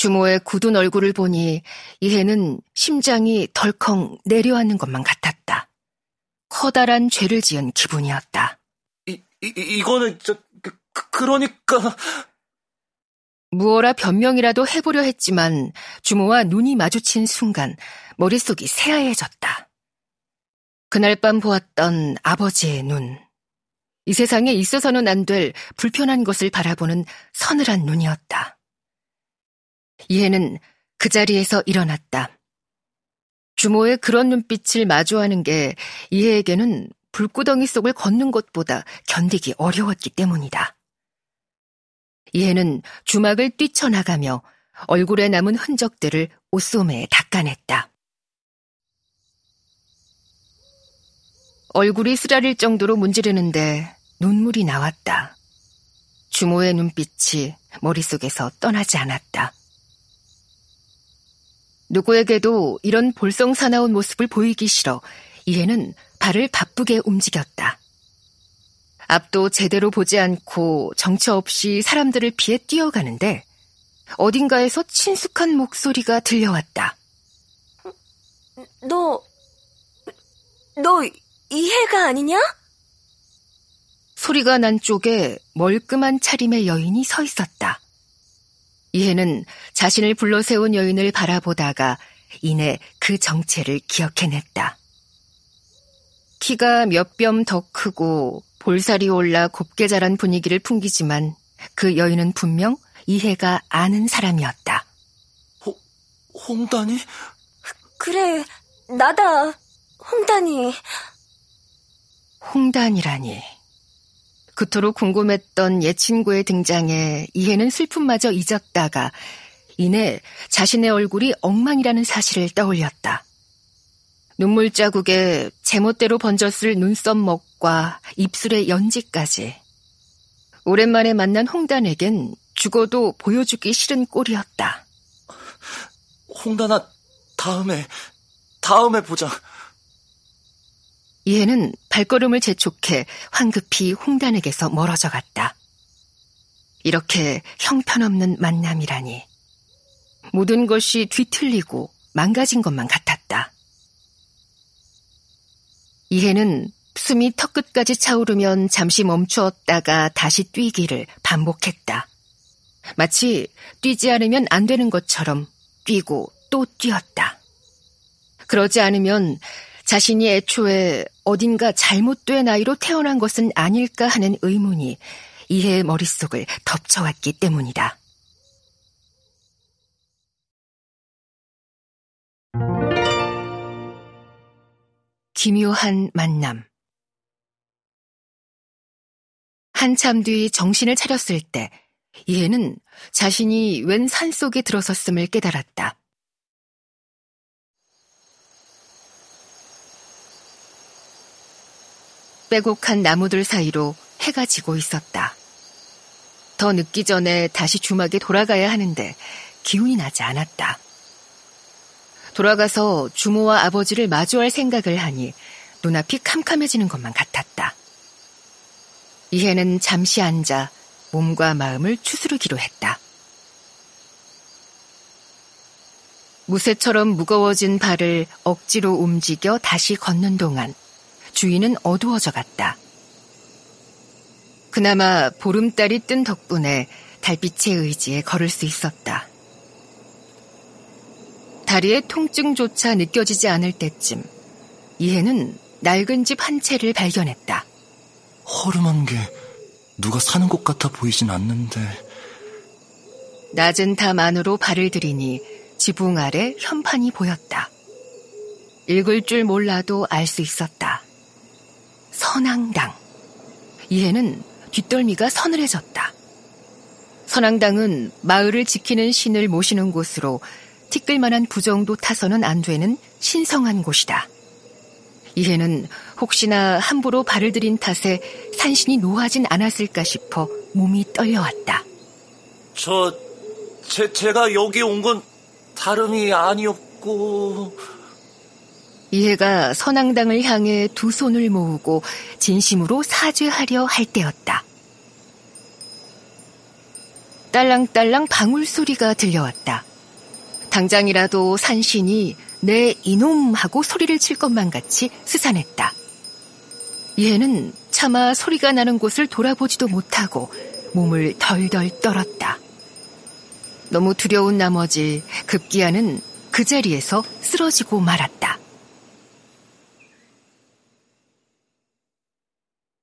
주모의 굳은 얼굴을 보니 이해는 심장이 덜컹 내려앉는 것만 같았다. 커다란 죄를 지은 기분이었다. 이, 이, 이거는 저, 그, 그 그러니까... 무어라 변명이라도 해보려 했지만 주모와 눈이 마주친 순간 머릿속이 새하얘졌다. 그날 밤 보았던 아버지의 눈. 이 세상에 있어서는 안 될 불편한 것을 바라보는 서늘한 눈이었다. 이해는 그 자리에서 일어났다. 주모의 그런 눈빛을 마주하는 게 이해에게는 불구덩이 속을 걷는 것보다 견디기 어려웠기 때문이다. 이해는 주막을 뛰쳐나가며 얼굴에 남은 흔적들을 옷소매에 닦아냈다. 얼굴이 쓰라릴 정도로 문지르는데 눈물이 나왔다. 주모의 눈빛이 머릿속에서 떠나지 않았다. 누구에게도 이런 볼썽사나운 모습을 보이기 싫어 이해는 발을 바쁘게 움직였다. 앞도 제대로 보지 않고 정처 없이 사람들을 피해 뛰어가는데 어딘가에서 친숙한 목소리가 들려왔다. 너, 너 이해가 아니냐? 소리가 난 쪽에 멀끔한 차림의 여인이 서 있었다. 이해는 자신을 불러세운 여인을 바라보다가 이내 그 정체를 기억해냈다. 키가 몇 뼘 더 크고 볼살이 올라 곱게 자란 분위기를 풍기지만 그 여인은 분명 이해가 아는 사람이었다. 호, 홍단이? 그래, 나다. 홍단이. 홍단이라니. 그토록 궁금했던 옛 친구의 등장에 이해는 슬픔마저 잊었다가 이내 자신의 얼굴이 엉망이라는 사실을 떠올렸다. 눈물 자국에 제멋대로 번졌을 눈썹 먹과 입술의 연지까지. 오랜만에 만난 홍단에겐 죽어도 보여주기 싫은 꼴이었다. 홍단아, 다음에, 다음에 보자. 이해는 발걸음을 재촉해 황급히 홍단에게서 멀어져 갔다. 이렇게 형편없는 만남이라니. 모든 것이 뒤틀리고 망가진 것만 같았다. 이해는 숨이 턱끝까지 차오르면 잠시 멈추었다가 다시 뛰기를 반복했다. 마치 뛰지 않으면 안 되는 것처럼 뛰고 또 뛰었다. 그러지 않으면 자신이 애초에 어딘가 잘못된 아이로 태어난 것은 아닐까 하는 의문이 이해의 머릿속을 덮쳐왔기 때문이다. 기묘한 만남 한참 뒤 정신을 차렸을 때 이해는 자신이 웬 산속에 들어섰음을 깨달았다. 빼곡한 나무들 사이로 해가 지고 있었다. 더 늦기 전에 다시 주막에 돌아가야 하는데 기운이 나지 않았다. 돌아가서 주모와 아버지를 마주할 생각을 하니 눈앞이 캄캄해지는 것만 같았다. 이해는 잠시 앉아 몸과 마음을 추스르기로 했다. 무쇠처럼 무거워진 발을 억지로 움직여 다시 걷는 동안 주위는 어두워져 갔다. 그나마 보름달이 뜬 덕분에 달빛의 의지에 걸을 수 있었다. 다리의 통증조차 느껴지지 않을 때쯤 이해는 낡은 집 한 채를 발견했다. 허름한 게 누가 사는 곳 같아 보이진 않는데. 낮은 담 안으로 발을 들이니 지붕 아래 현판이 보였다. 읽을 줄 몰라도 알 수 있었다. 선앙당. 이해는 뒷덜미가 서늘해졌다. 선앙당은 마을을 지키는 신을 모시는 곳으로 티끌만한 부정도 타서는 안 되는 신성한 곳이다. 이해는 혹시나 함부로 발을 들인 탓에 산신이 노하진 않았을까 싶어 몸이 떨려왔다. 저, 제, 제가 여기 온 건 다름이 아니었고. 이해가 선앙당을 향해 두 손을 모으고 진심으로 사죄하려 할 때였다. 딸랑딸랑 방울 소리가 들려왔다. 당장이라도 산신이 내 이놈 하고 소리를 칠 것만 같이 스산했다. 이해는 차마 소리가 나는 곳을 돌아보지도 못하고 몸을 덜덜 떨었다. 너무 두려운 나머지 급기야는 그 자리에서 쓰러지고 말았다.